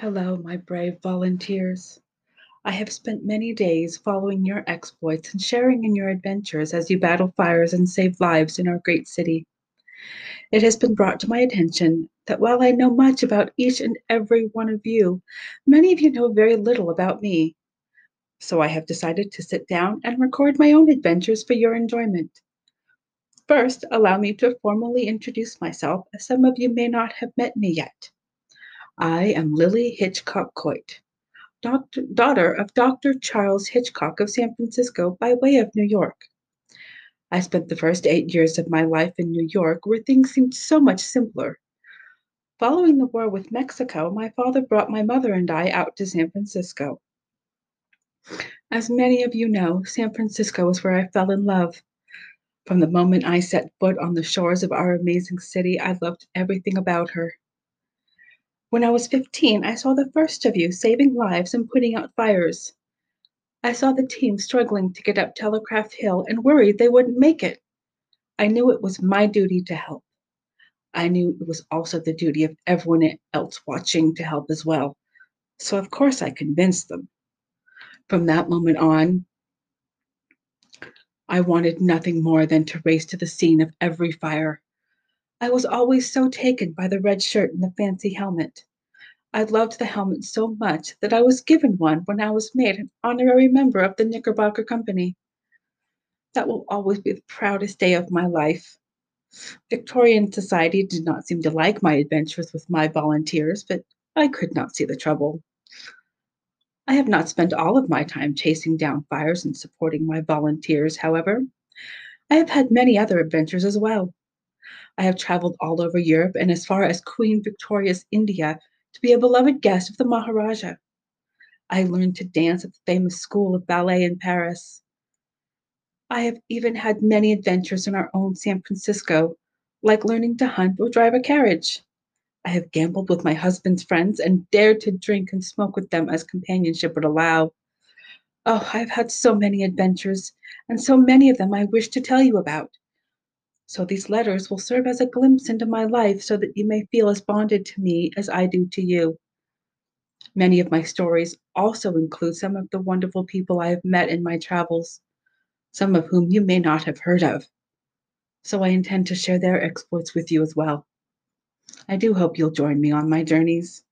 Hello, my brave volunteers. I have spent many days following your exploits and sharing in your adventures as you battle fires and save lives in our great city. It has been brought to my attention that while I know much about each and every one of you, many of you know very little about me. So I have decided to sit down and record my own adventures for your enjoyment. First, allow me to formally introduce myself, as some of you may not have met me yet. I am Lily Hitchcock Coit, doctor, daughter of Dr. Charles Hitchcock of San Francisco by way of New York. I spent the first eight years of my life in New York where things seemed so much simpler. Following the war with Mexico, my father brought my mother and I out to San Francisco. As many of you know, San Francisco is where I fell in love. From the moment I set foot on the shores of our amazing city, I loved everything about her. When I was 15, I saw the first of you saving lives and putting out fires. I saw the team struggling to get up Telegraph Hill and worried they wouldn't make it. I knew it was my duty to help. I knew it was also the duty of everyone else watching to help as well. So, of course, I convinced them. From that moment on, I wanted nothing more than to race to the scene of every fire. I was always so taken by the red shirt and the fancy helmet. I loved the helmet so much that I was given one when I was made an honorary member of the Knickerbocker Company. That will always be the proudest day of my life. Victorian society did not seem to like my adventures with my volunteers, but I could not see the trouble. I have not spent all of my time chasing down fires and supporting my volunteers, however. I have had many other adventures as well. I have traveled all over Europe and as far as Queen Victoria's India to be a beloved guest of the Maharaja. I learned to dance at the famous school of ballet in Paris. I have even had many adventures in our own San Francisco, like learning to hunt or drive a carriage. I have gambled with my husband's friends and dared to drink and smoke with them as companionship would allow. Oh, I've had so many adventures, and so many of them I wish to tell you about. So these letters will serve as a glimpse into my life so that you may feel as bonded to me as I do to you. Many of my stories also include some of the wonderful people I have met in my travels, some of whom you may not have heard of. So I intend to share their exploits with you as well. I do hope you'll join me on my journeys.